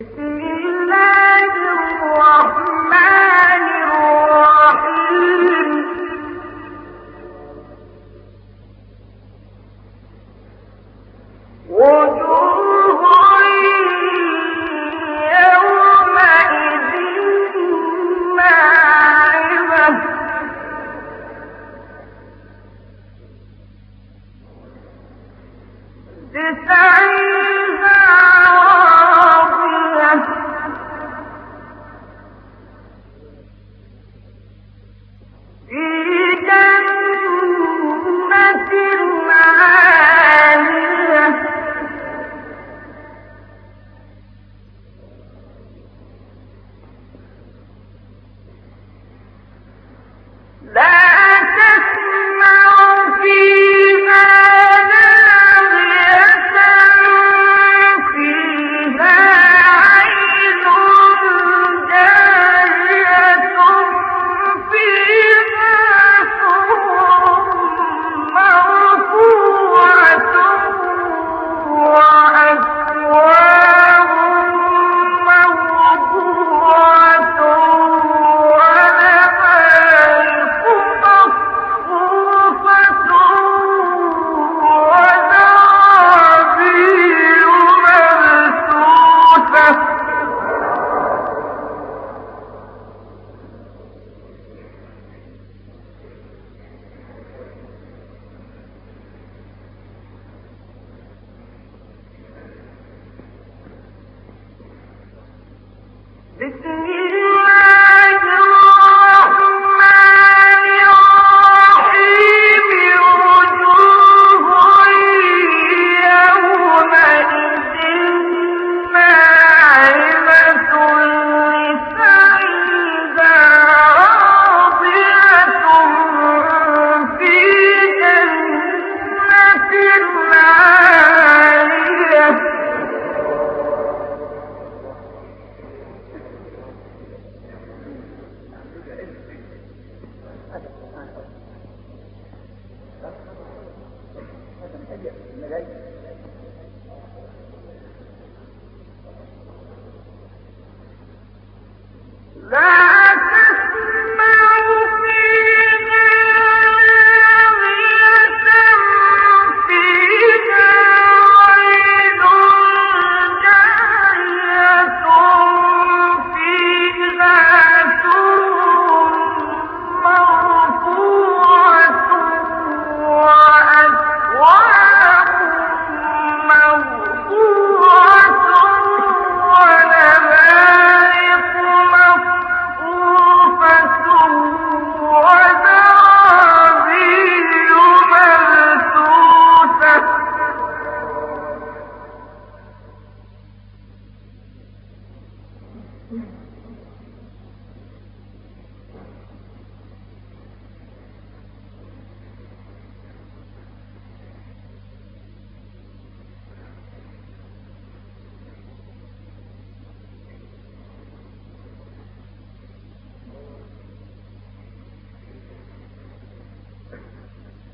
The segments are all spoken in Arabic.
Sí.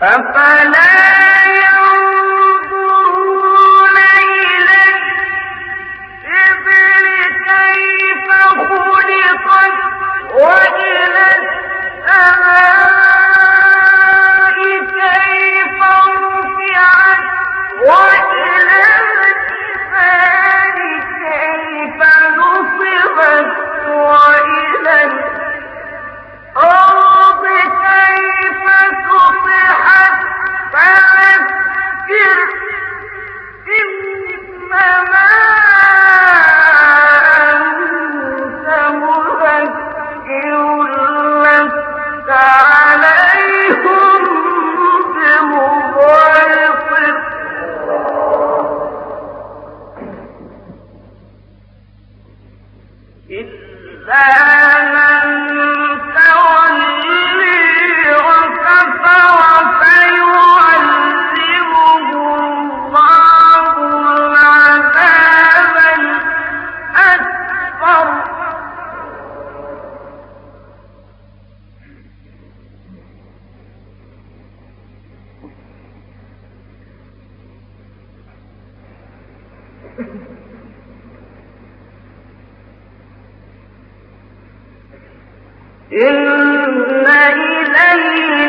كيف إن إلينا